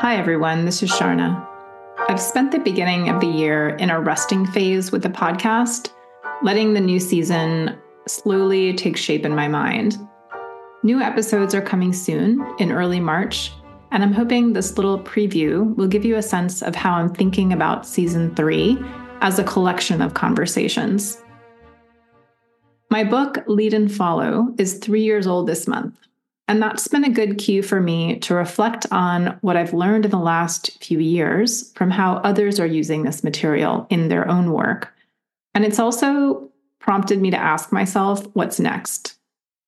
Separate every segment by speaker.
Speaker 1: Hi, everyone. This is Sharna. I've spent the beginning of the year in a resting phase with the podcast, letting the new season slowly take shape in my mind. New episodes are coming soon in early March, and I'm hoping this little preview will give you a sense of how I'm thinking about season three as a collection of conversations. My book, Lead and Follow, is three years old this month. And that's been a good cue for me to reflect on what I've learned in the last few years from how others are using this material in their own work. And it's also prompted me to ask myself what's next?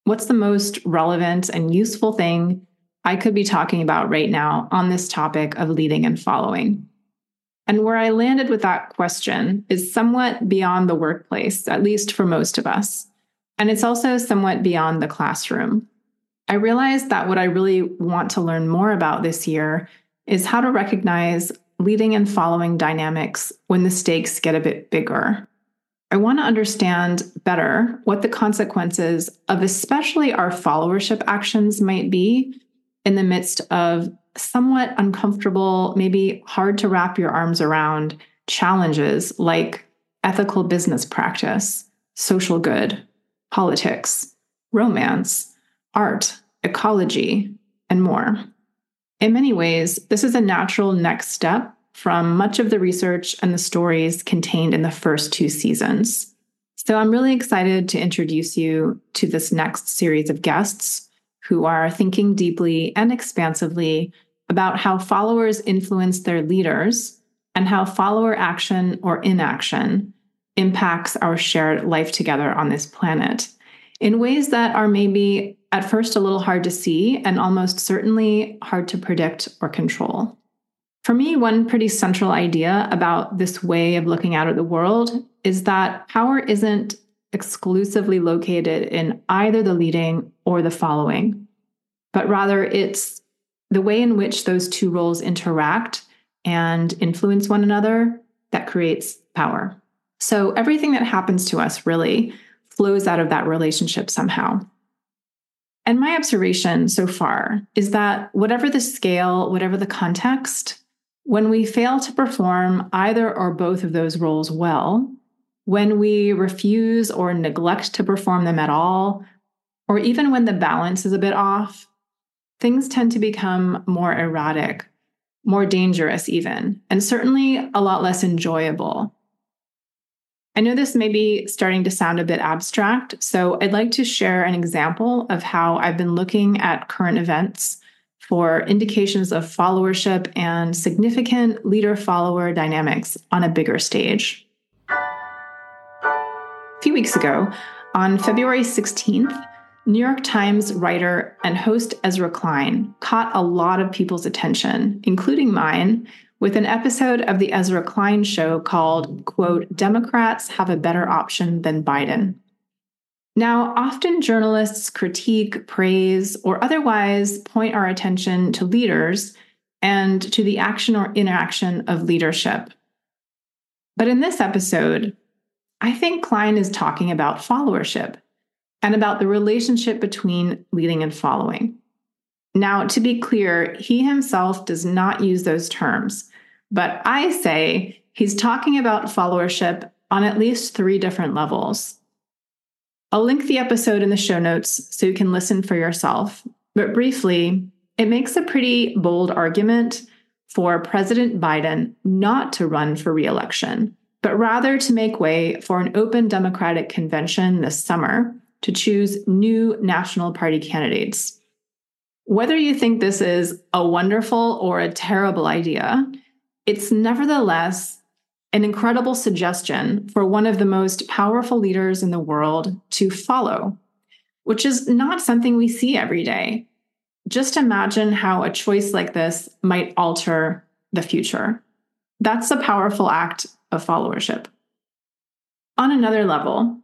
Speaker 1: What's the most relevant and useful thing I could be talking about right now on this topic of leading and following? And where I landed with that question is somewhat beyond the workplace, at least for most of us. And it's also somewhat beyond the classroom. I realized that what I really want to learn more about this year is how to recognize leading and following dynamics when the stakes get a bit bigger. I want to understand better what the consequences of especially our followership actions might be in the midst of somewhat uncomfortable, maybe hard to wrap your arms around challenges like ethical business practice, social good, politics, romance, art, ecology, and more. In many ways, this is a natural next step from much of the research and the stories contained in the first two seasons. So I'm really excited to introduce you to this next series of guests who are thinking deeply and expansively about how followers influence their leaders and how follower action or inaction impacts our shared life together on this planet in ways that are maybe at first a little hard to see and almost certainly hard to predict or control. For me, one pretty central idea about this way of looking out at the world is that power isn't exclusively located in either the leading or the following, but rather it's the way in which those two roles interact and influence one another that creates power. So everything that happens to us really flows out of that relationship somehow. And my observation so far is that whatever the scale, whatever the context, when we fail to perform either or both of those roles well, when we refuse or neglect to perform them at all, or even when the balance is a bit off, things tend to become more erratic, more dangerous, even, and certainly a lot less enjoyable. I know this may be starting to sound a bit abstract, so I'd like to share an example of how I've been looking at current events for indications of followership and significant leader follower dynamics on a bigger stage. A few weeks ago, on February 16th, New York Times writer and host Ezra Klein caught a lot of people's attention, including mine, with an episode of the Ezra Klein show called, quote, Democrats have a better option than Biden. Now, often journalists critique, praise, or otherwise point our attention to leaders and to the action or inaction of leadership. But in this episode, I think Klein is talking about followership and about the relationship between leading and following. Now, to be clear, he himself does not use those terms. But I say he's talking about followership on at least three different levels. I'll link the episode in the show notes so you can listen for yourself. But briefly, it makes a pretty bold argument for President Biden not to run for reelection, but rather to make way for an open Democratic convention this summer to choose new National Party candidates. Whether you think this is a wonderful or a terrible idea, it's nevertheless an incredible suggestion for one of the most powerful leaders in the world to follow, which is not something we see every day. Just imagine how a choice like this might alter the future. That's a powerful act of followership. On another level,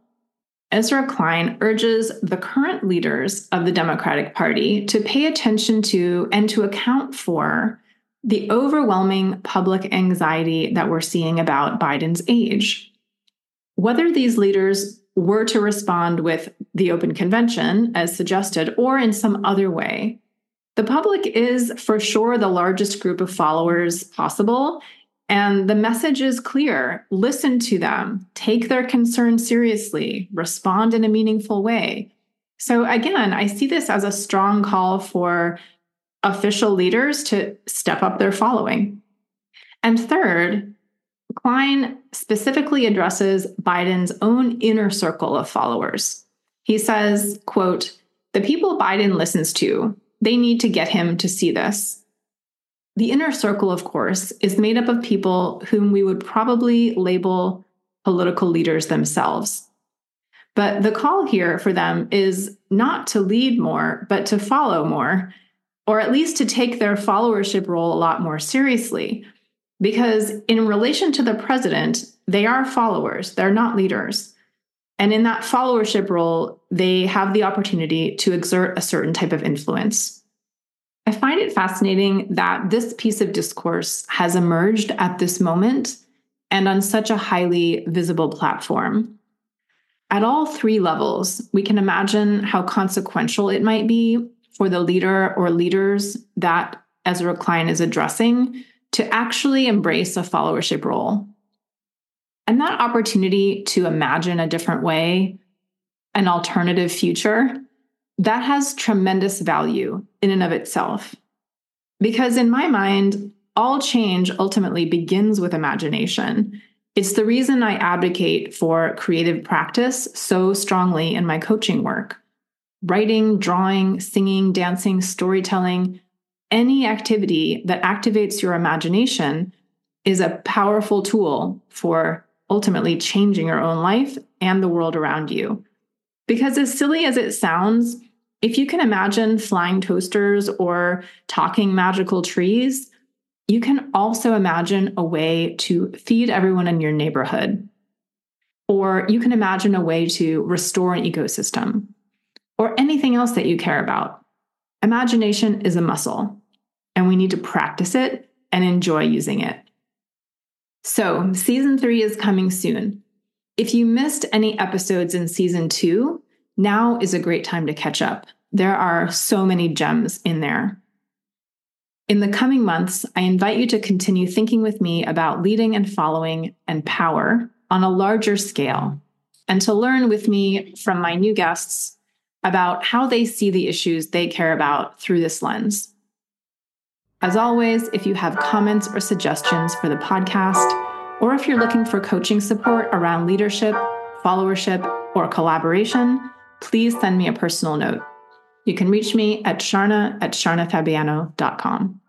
Speaker 1: Ezra Klein urges the current leaders of the Democratic Party to pay attention to and to account for the overwhelming public anxiety that we're seeing about Biden's age. Whether these leaders were to respond with the open convention, as suggested, or in some other way, The public is for sure the largest group of followers possible. And the message is clear listen to them, take their concerns seriously, respond in a meaningful way. So, again, I see this as a strong call for official leaders to step up their following. And third, Klein specifically addresses Biden's own inner circle of followers. He says, quote, the people Biden listens to, they need to get him to see this. The inner circle, of course, is made up of people whom we would probably label political leaders themselves. But the call here for them is not to lead more, but to follow more, or at least to take their followership role a lot more seriously. Because in relation to the president, they are followers, they're not leaders. And in that followership role, they have the opportunity to exert a certain type of influence. I find it fascinating that this piece of discourse has emerged at this moment and on such a highly visible platform. At all three levels, we can imagine how consequential it might be for the leader or leaders that Ezra Klein is addressing to actually embrace a followership role. And that opportunity to imagine a different way, an alternative future, that has tremendous value in and of itself. Because in my mind, all change ultimately begins with imagination. It's the reason I advocate for creative practice so strongly in my coaching work. Writing, drawing, singing, dancing, storytelling, any activity that activates your imagination is a powerful tool for ultimately changing your own life and the world around you. Because, as silly as it sounds, if you can imagine flying toasters or talking magical trees, you can also imagine a way to feed everyone in your neighborhood. Or you can imagine a way to restore an ecosystem or anything else that you care about. Imagination is a muscle, and we need to practice it and enjoy using it. So, season three is coming soon. If you missed any episodes in season two, now is a great time to catch up. There are so many gems in there. In the coming months, I invite you to continue thinking with me about leading and following and power on a larger scale, and to learn with me from my new guests about how they see the issues they care about through this lens. As always, if you have comments or suggestions for the podcast, or if you're looking for coaching support around leadership, followership, or collaboration, please send me a personal note. You can reach me at sharna at sharnafabiano.com.